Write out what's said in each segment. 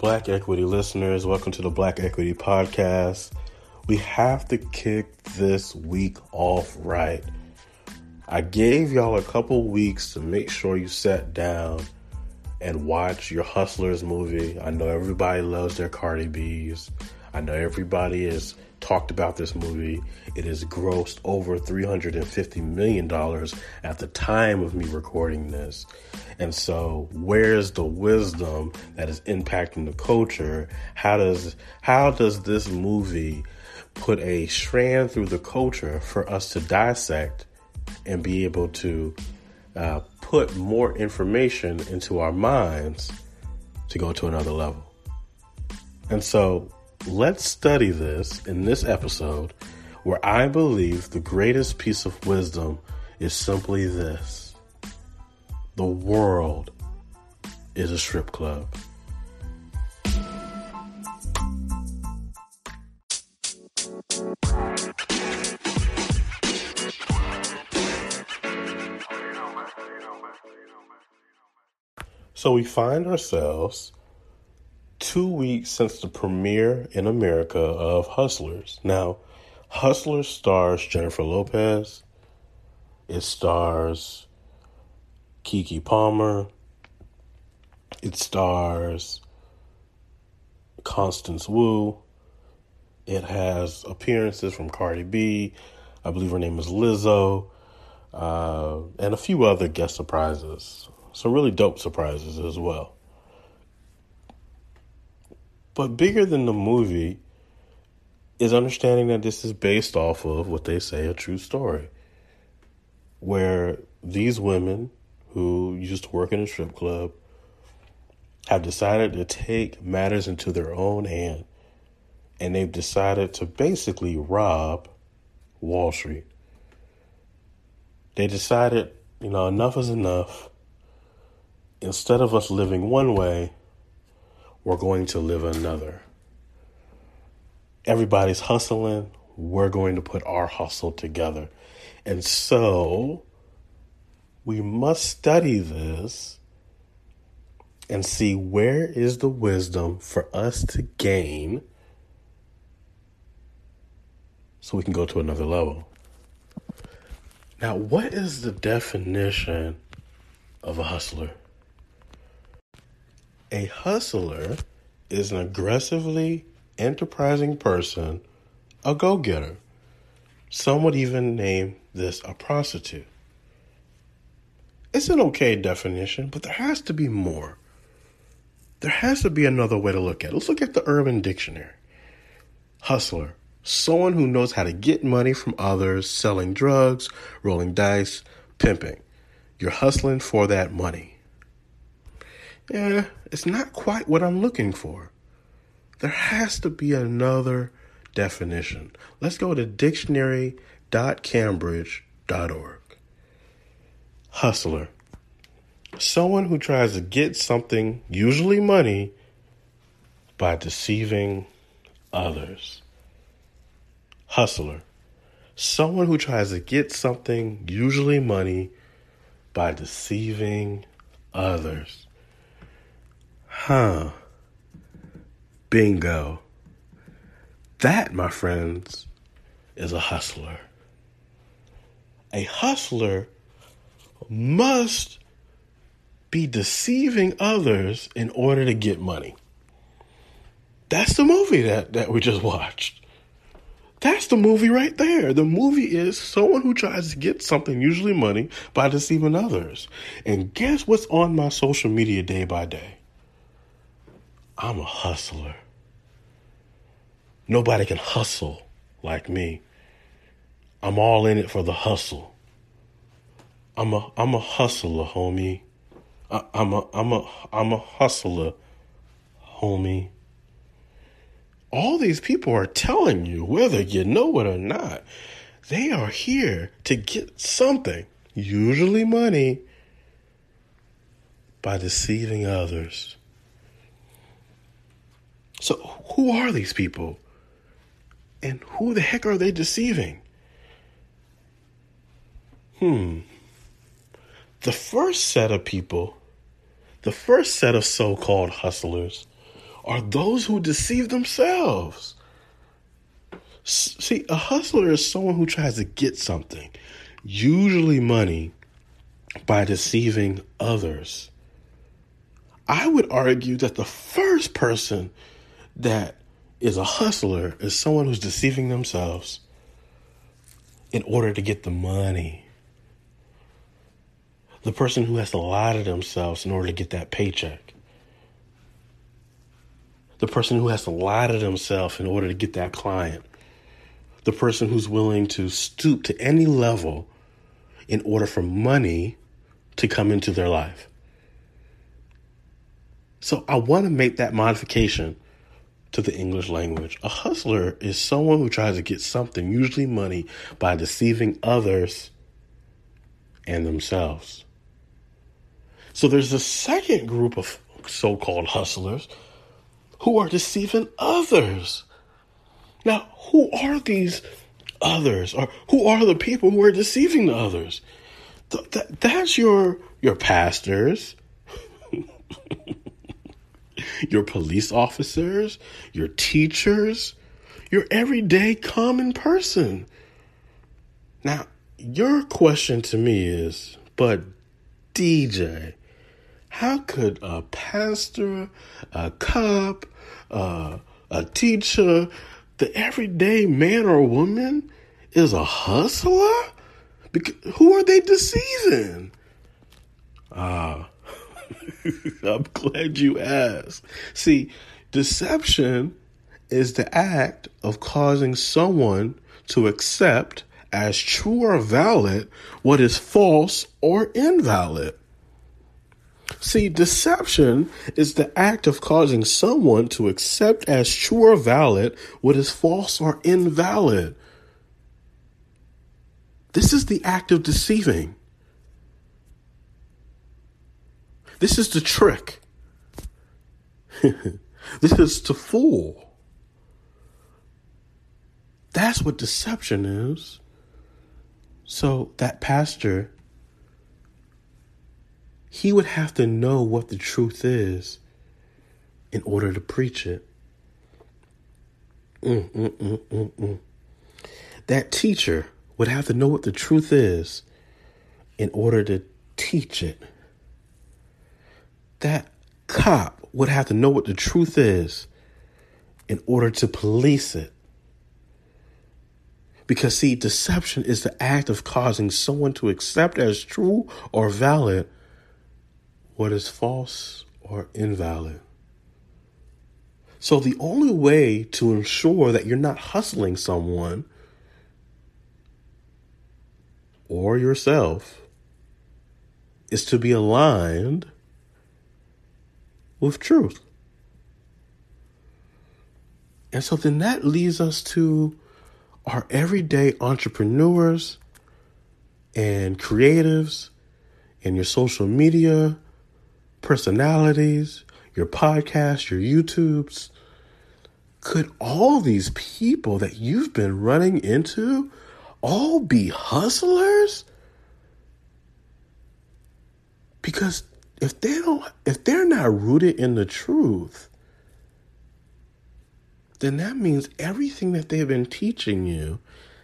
Black Equity listeners, welcome to the Black Equity Podcast. We have to kick this week off right. I gave y'all a couple weeks to make sure you sat down and watch your Hustlers movie. I know everybody loves their Cardi B's. I know everybody has talked about this movie. It has grossed over $350 million at the time of me recording this. And so, where's the wisdom that is impacting the culture? How does how does this movie put a strand through the culture for us to dissect and be able to uh, put more information into our minds to go to another level? And so, let's study this in this episode where I believe the greatest piece of wisdom is simply this the world is a strip club. So we find ourselves two weeks since the premiere in America of Hustlers. Now, Hustlers stars Jennifer Lopez. It stars Keke Palmer. It stars Constance Wu. It has appearances from Cardi B. I believe her name is Lizzo. Uh, and a few other guest surprises. Some really dope surprises as well. But bigger than the movie is understanding that this is based off of what they say a true story. Where these women who used to work in a strip club have decided to take matters into their own hand and they've decided to basically rob Wall Street. They decided, you know, enough is enough. Instead of us living one way, we're going to live another. Everybody's hustling. We're going to put our hustle together. And so we must study this and see where is the wisdom for us to gain so we can go to another level. Now, what is the definition of a hustler? A hustler is an aggressively enterprising person, a go getter. Some would even name this a prostitute. It's an okay definition, but there has to be more. There has to be another way to look at it. Let's look at the Urban Dictionary. Hustler, someone who knows how to get money from others, selling drugs, rolling dice, pimping. You're hustling for that money yeah, it's not quite what I'm looking for. There has to be another definition. Let's go to dictionary.cambridge.org. Hustler. Someone who tries to get something, usually money, by deceiving others. Hustler. Someone who tries to get something, usually money, by deceiving others. Huh. Bingo. That, my friends, is a hustler. A hustler must be deceiving others in order to get money. That's the movie that, that we just watched. That's the movie right there. The movie is someone who tries to get something, usually money, by deceiving others. And guess what's on my social media day by day? I'm a hustler. Nobody can hustle like me. I'm all in it for the hustle. I'm a I'm a hustler, homie. I, I'm a I'm a I'm a hustler, homie. All these people are telling you, whether you know it or not, they are here to get something, usually money, by deceiving others. So, who are these people? And who the heck are they deceiving? Hmm. The first set of people, the first set of so called hustlers, are those who deceive themselves. See, a hustler is someone who tries to get something, usually money, by deceiving others. I would argue that the first person that is a hustler is someone who's deceiving themselves in order to get the money. The person who has to lie to themselves in order to get that paycheck. The person who has to lie to themselves in order to get that client. The person who's willing to stoop to any level in order for money to come into their life. So I want to make that modification to the English language. A hustler is someone who tries to get something, usually money, by deceiving others and themselves. So there's a second group of so called hustlers who are deceiving others. Now, who are these others? Or who are the people who are deceiving the others? Th- th- that's your your pastors, your police officers, your teachers, your everyday common person. Now, your question to me is, but DJ, how could a pastor, a cop, uh, a teacher, the everyday man or woman is a hustler? Because who are they deceiving? Ah, I'm glad you asked. See, deception is the act of causing someone to accept as true or valid what is false or invalid. See, deception is the act of causing someone to accept as true or valid what is false or invalid. This is the act of deceiving. This is the trick. this is to fool. That's what deception is. So that pastor, he would have to know what the truth is in order to preach it. Mm, mm, mm, that teacher would have to know what the truth is in order to teach it that cop would have to know what the truth is in order to police it. Because, see, deception is the act of causing someone to accept as true or valid what is false or invalid. So, the only way to ensure that you're not hustling someone or yourself is to be aligned with truth. And so then that leads us to our everyday entrepreneurs and creatives and your social media personalities, your podcasts, your YouTubes. Could all these people that you've been running into all be hustlers? Because if they don't if they're not rooted in the truth then that means everything that they've been teaching you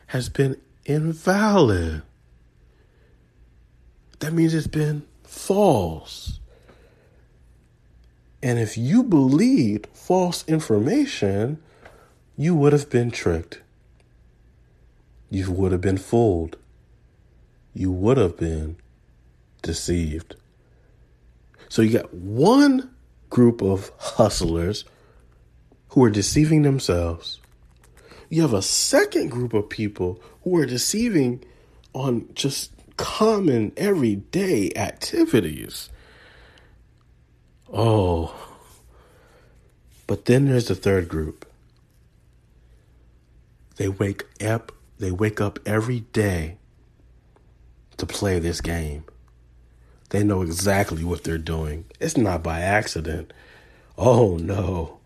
has been invalid. That means it's been false. And if you believed false information you would have been tricked. You would have been fooled. You would have been deceived so you got one group of hustlers who are deceiving themselves. You have a second group of people who are deceiving on just common everyday activities. Oh. But then there's the third group. They wake up they wake up every day to play this game. They know exactly what they're doing. It's not by accident. Oh no.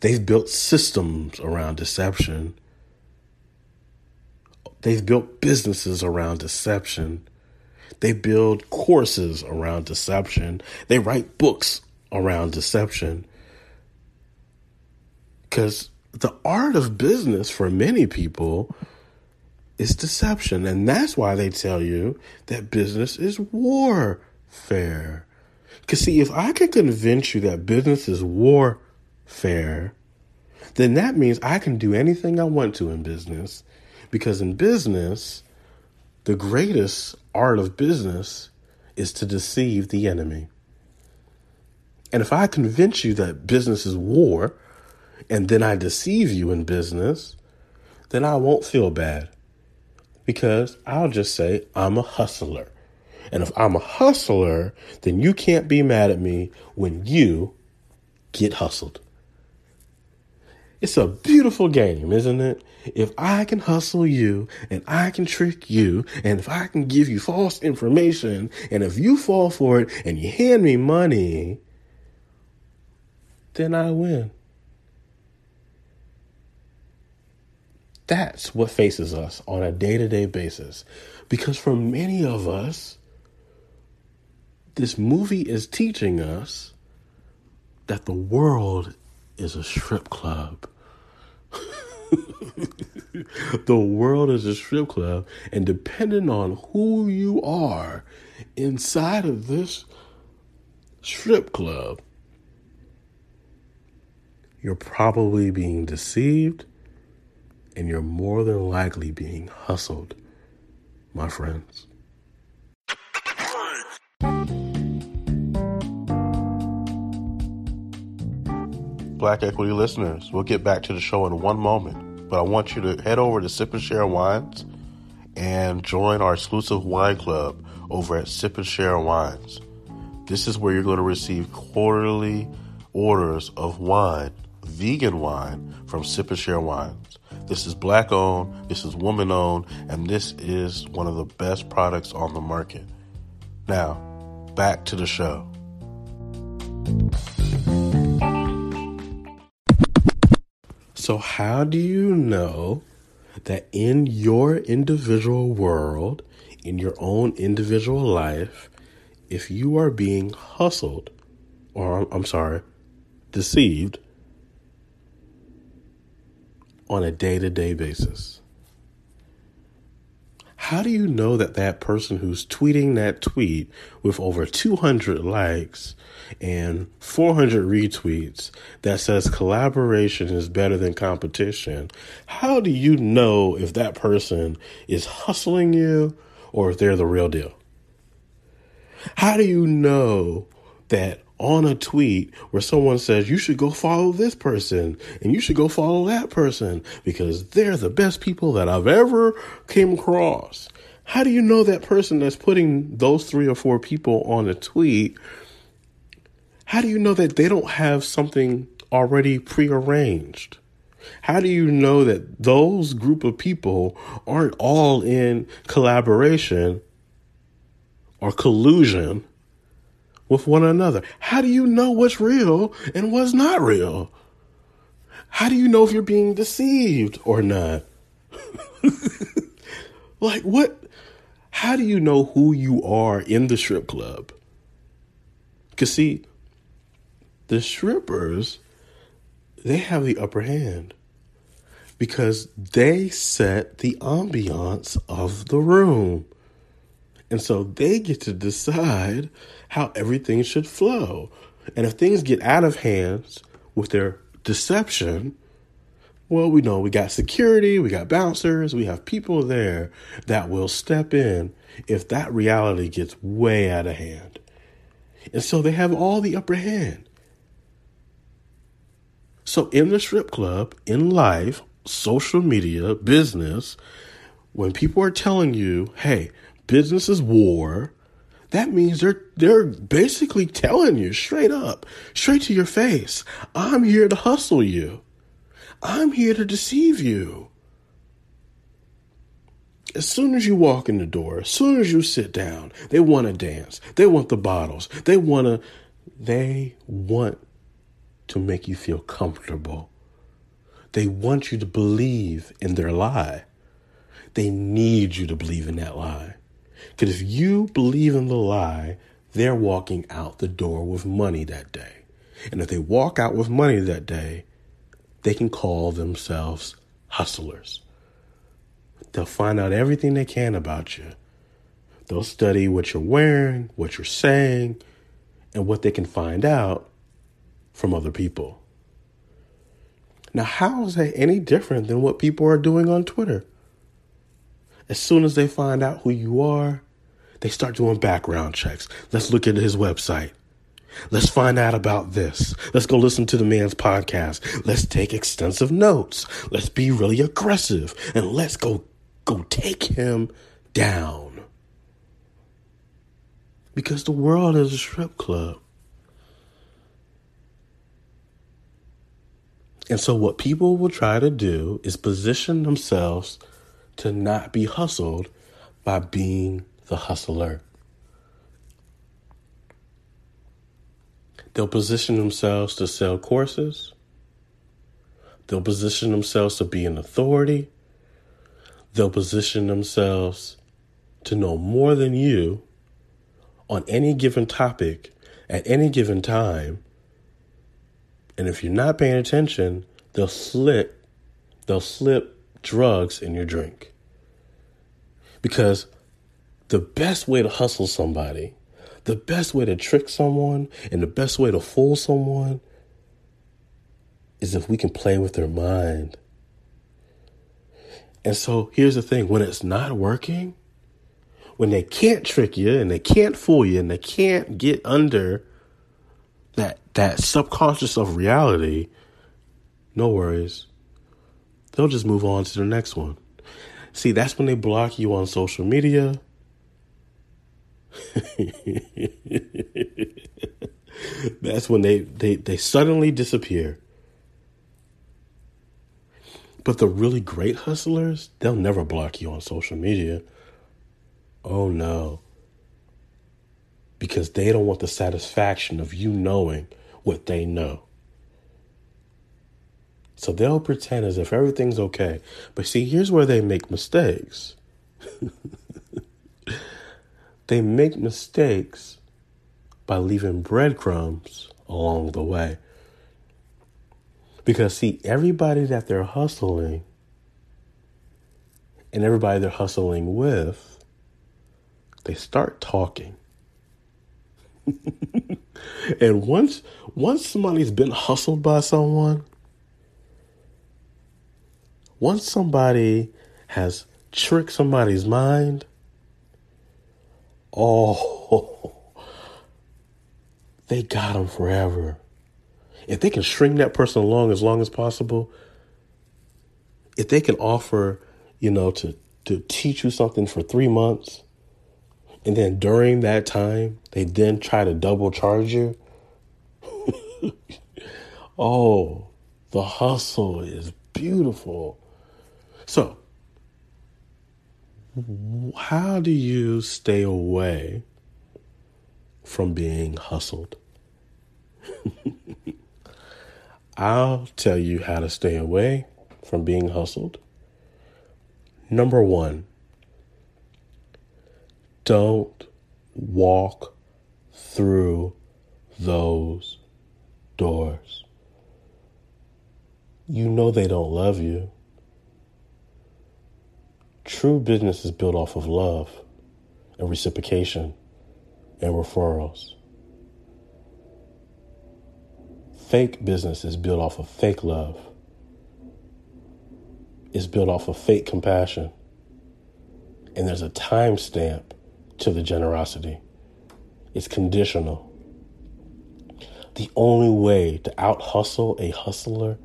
They've built systems around deception. They've built businesses around deception. They build courses around deception. They write books around deception. Because the art of business for many people is deception. And that's why they tell you that business is warfare. Because, see, if I can convince you that business is warfare, then that means I can do anything I want to in business. Because in business, the greatest art of business is to deceive the enemy. And if I convince you that business is war, and then I deceive you in business, then I won't feel bad because I'll just say I'm a hustler. And if I'm a hustler, then you can't be mad at me when you get hustled. It's a beautiful game, isn't it? If I can hustle you and I can trick you and if I can give you false information and if you fall for it and you hand me money, then I win. That's what faces us on a day to day basis. Because for many of us, this movie is teaching us that the world is a strip club. the world is a strip club, and depending on who you are inside of this strip club, you're probably being deceived and you're more than likely being hustled, my friends. Black Equity listeners, we'll get back to the show in one moment, but I want you to head over to Sip and Share Wines and join our exclusive wine club over at Sip and Share Wines. This is where you're going to receive quarterly orders of wine, vegan wine from Sip and Share Wines. This is black owned, this is woman owned, and this is one of the best products on the market. Now, back to the show. So, how do you know that in your individual world, in your own individual life, if you are being hustled, or I'm sorry, deceived, on a day to day basis. How do you know that that person who's tweeting that tweet with over 200 likes and 400 retweets that says collaboration is better than competition? How do you know if that person is hustling you or if they're the real deal? How do you know that on a tweet where someone says you should go follow this person and you should go follow that person because they're the best people that I've ever came across. How do you know that person that's putting those three or four people on a tweet? How do you know that they don't have something already prearranged? How do you know that those group of people aren't all in collaboration or collusion with one another. How do you know what's real and what's not real? How do you know if you're being deceived or not? like, what? How do you know who you are in the strip club? Because, see, the strippers, they have the upper hand because they set the ambiance of the room. And so they get to decide how everything should flow. And if things get out of hands with their deception, well, we know we got security, we got bouncers, we have people there that will step in if that reality gets way out of hand. And so they have all the upper hand. So in the strip club, in life, social media, business, when people are telling you, hey, business is war, that means they're they're basically telling you straight up, straight to your face, I'm here to hustle you. I'm here to deceive you. As soon as you walk in the door, as soon as you sit down, they want to dance. They want the bottles. They want to they want to make you feel comfortable. They want you to believe in their lie. They need you to believe in that lie. Because if you believe in the lie, they're walking out the door with money that day. And if they walk out with money that day, they can call themselves hustlers. They'll find out everything they can about you. They'll study what you're wearing, what you're saying, and what they can find out from other people. Now, how is that any different than what people are doing on Twitter? As soon as they find out who you are, they start doing background checks. Let's look at his website. Let's find out about this. Let's go listen to the man's podcast. Let's take extensive notes. Let's be really aggressive and let's go go take him down. Because the world is a strip club. And so what people will try to do is position themselves to not be hustled by being the hustler. They'll position themselves to sell courses. They'll position themselves to be an authority. They'll position themselves to know more than you on any given topic at any given time. And if you're not paying attention, they'll slip they'll slip drugs in your drink. Because the best way to hustle somebody, the best way to trick someone, and the best way to fool someone is if we can play with their mind. And so here's the thing when it's not working, when they can't trick you and they can't fool you and they can't get under that that subconscious of reality, no worries. They'll just move on to the next one. See, that's when they block you on social media. that's when they, they, they suddenly disappear. But the really great hustlers, they'll never block you on social media. Oh no. Because they don't want the satisfaction of you knowing what they know. So they'll pretend as if everything's okay. But see, here's where they make mistakes. they make mistakes by leaving breadcrumbs along the way. Because, see, everybody that they're hustling and everybody they're hustling with, they start talking. and once once somebody's been hustled by someone, once somebody has tricked somebody's mind, oh, they got them forever. If they can string that person along as long as possible, if they can offer, you know, to, to teach you something for three months, and then during that time, they then try to double charge you. oh, the hustle is beautiful. So, how do you stay away from being hustled? I'll tell you how to stay away from being hustled. Number one, don't walk through those doors. You know they don't love you. True business is built off of love and reciprocation and referrals. Fake business is built off of fake love. It's built off of fake compassion. And there's a time stamp to the generosity. It's conditional. The only way to out hustle a hustler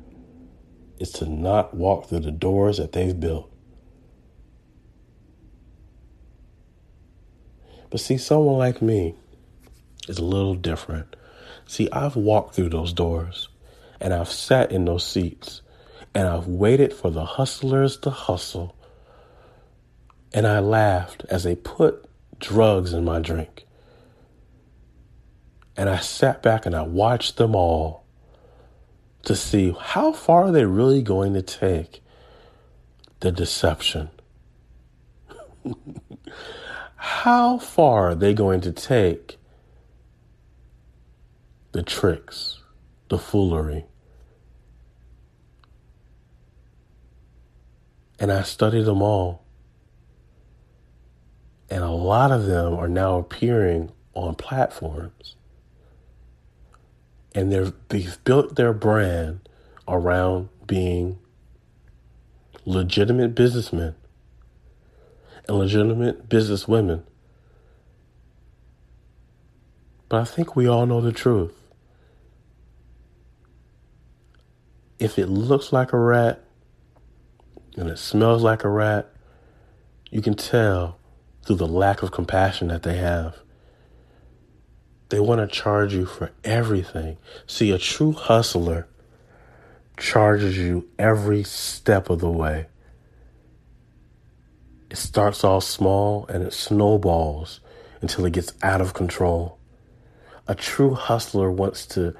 is to not walk through the doors that they've built. But see, someone like me is a little different. See, I've walked through those doors and I've sat in those seats and I've waited for the hustlers to hustle. And I laughed as they put drugs in my drink. And I sat back and I watched them all to see how far are they really going to take the deception. how far are they going to take the tricks, the foolery, And I studied them all. And a lot of them are now appearing on platforms. And they've, they've built their brand around being legitimate businessmen and legitimate businesswomen. But I think we all know the truth. If it looks like a rat and it smells like a rat, you can tell through the lack of compassion that they have. They want to charge you for everything. See, a true hustler charges you every step of the way. It starts off small and it snowballs until it gets out of control. A true hustler wants to,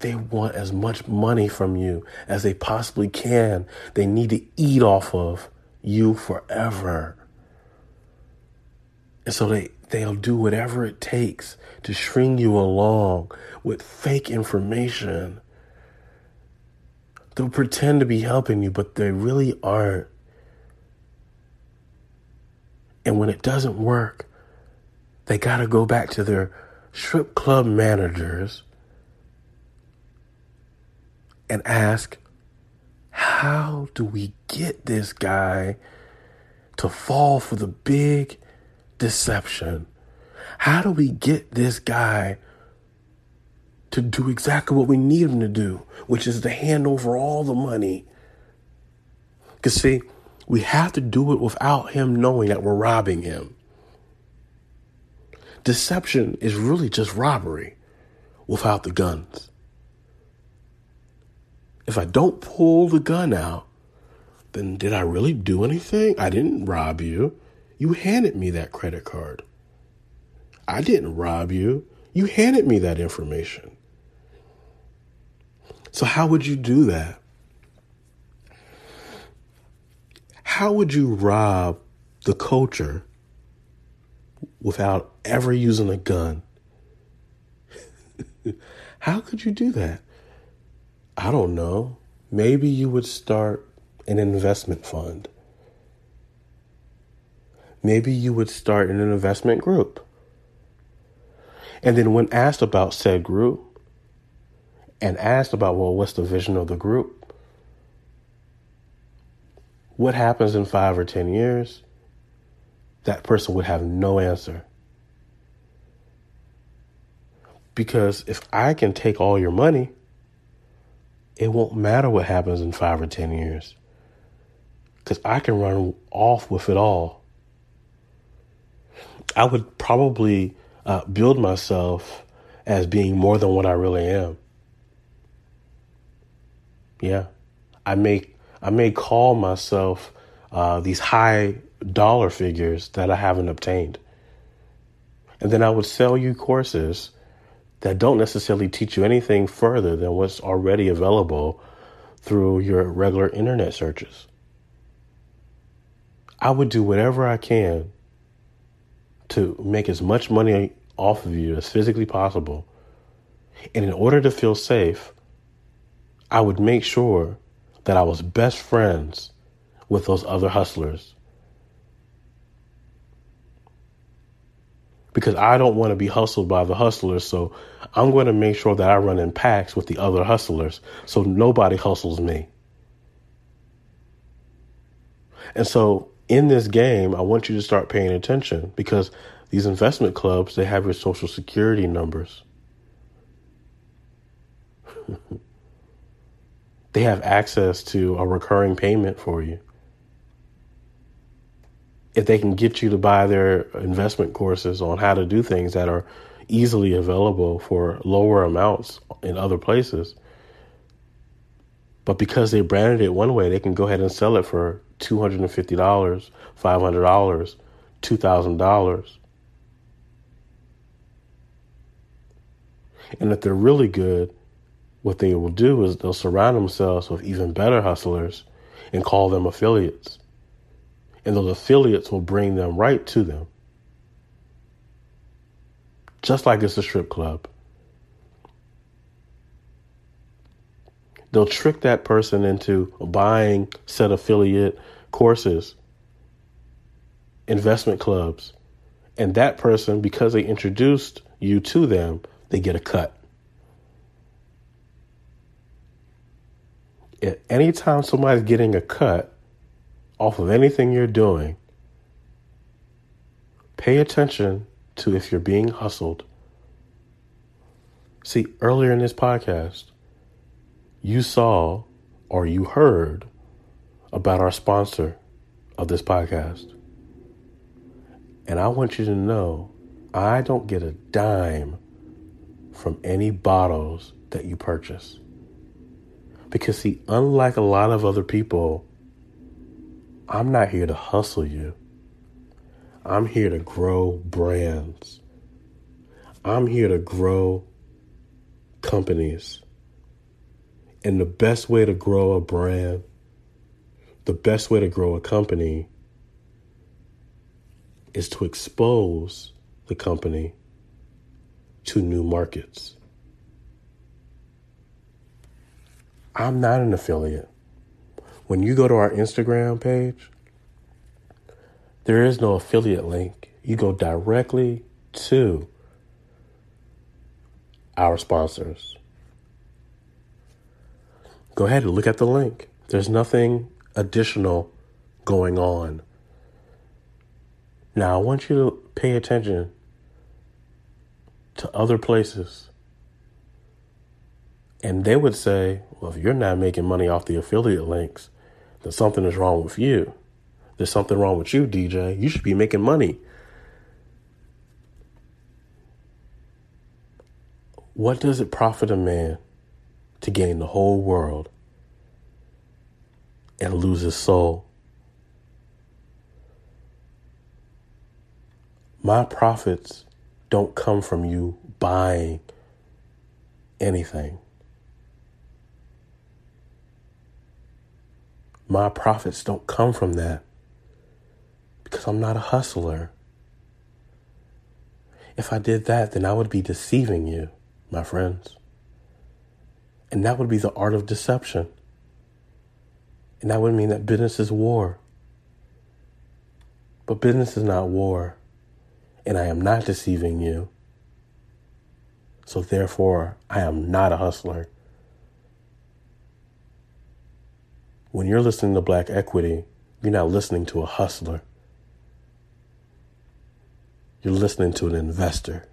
they want as much money from you as they possibly can. They need to eat off of you forever. And so they, they'll do whatever it takes to string you along with fake information They'll pretend to be helping you, but they really aren't. And when it doesn't work, they got to go back to their strip club managers and ask, how do we get this guy to fall for the big deception? How do we get this guy to do exactly what we need him to do, which is to hand over all the money. Because, see, we have to do it without him knowing that we're robbing him. Deception is really just robbery without the guns. If I don't pull the gun out, then did I really do anything? I didn't rob you. You handed me that credit card. I didn't rob you. You handed me that information. So, how would you do that? How would you rob the culture without ever using a gun? how could you do that? I don't know. Maybe you would start an investment fund. Maybe you would start an investment group. And then, when asked about said group, and asked about, well, what's the vision of the group? What happens in five or 10 years? That person would have no answer. Because if I can take all your money, it won't matter what happens in five or 10 years. Because I can run off with it all. I would probably uh, build myself as being more than what I really am. Yeah, I may I may call myself uh, these high dollar figures that I haven't obtained, and then I would sell you courses that don't necessarily teach you anything further than what's already available through your regular internet searches. I would do whatever I can to make as much money off of you as physically possible. And in order to feel safe, I would make sure that I was best friends with those other hustlers. Because I don't want to be hustled by the hustlers, so I'm going to make sure that I run in packs with the other hustlers so nobody hustles me. And so in this game, I want you to start paying attention because these investment clubs, they have your social security numbers. they have access to a recurring payment for you. If they can get you to buy their investment courses on how to do things that are easily available for lower amounts in other places, but because they branded it one way, they can go ahead and sell it for $250, $500, $2,000. And if they're really good, what they will do is they'll surround themselves with even better hustlers and call them affiliates. And those affiliates will bring them right to them. Just like it's a strip club. They'll trick that person into buying said affiliate, courses, investment clubs, and that person, because they introduced you to them, they get a cut. At any time somebody's getting a cut off of anything you're doing, pay attention to if you're being hustled. See, earlier in this podcast, you saw or you heard about our sponsor of this podcast. And I want you to know I don't get a dime from any bottles that you purchase. Because, see, unlike a lot of other people, I'm not here to hustle you. I'm here to grow brands. I'm here to grow companies. And the best way to grow a brand, the best way to grow a company is to expose the company to new markets. I'm not an affiliate. When you go to our Instagram page, there is no affiliate link. You go directly to our sponsors. Go ahead and look at the link. There's nothing additional going on. Now, I want you to pay attention to other places. And they would say, well, if you're not making money off the affiliate links, then something is wrong with you. There's something wrong with you, DJ. You should be making money. What does it profit a man to gain the whole world and lose his soul? My profits don't come from you buying anything. My profits don't come from that because I'm not a hustler. If I did that, then I would be deceiving you, my friends. And that would be the art of deception. And that would mean that business is war. But business is not war. And I am not deceiving you. So therefore, I am not a hustler. When you're listening to Black Equity, you're not listening to a hustler. You're listening to an investor.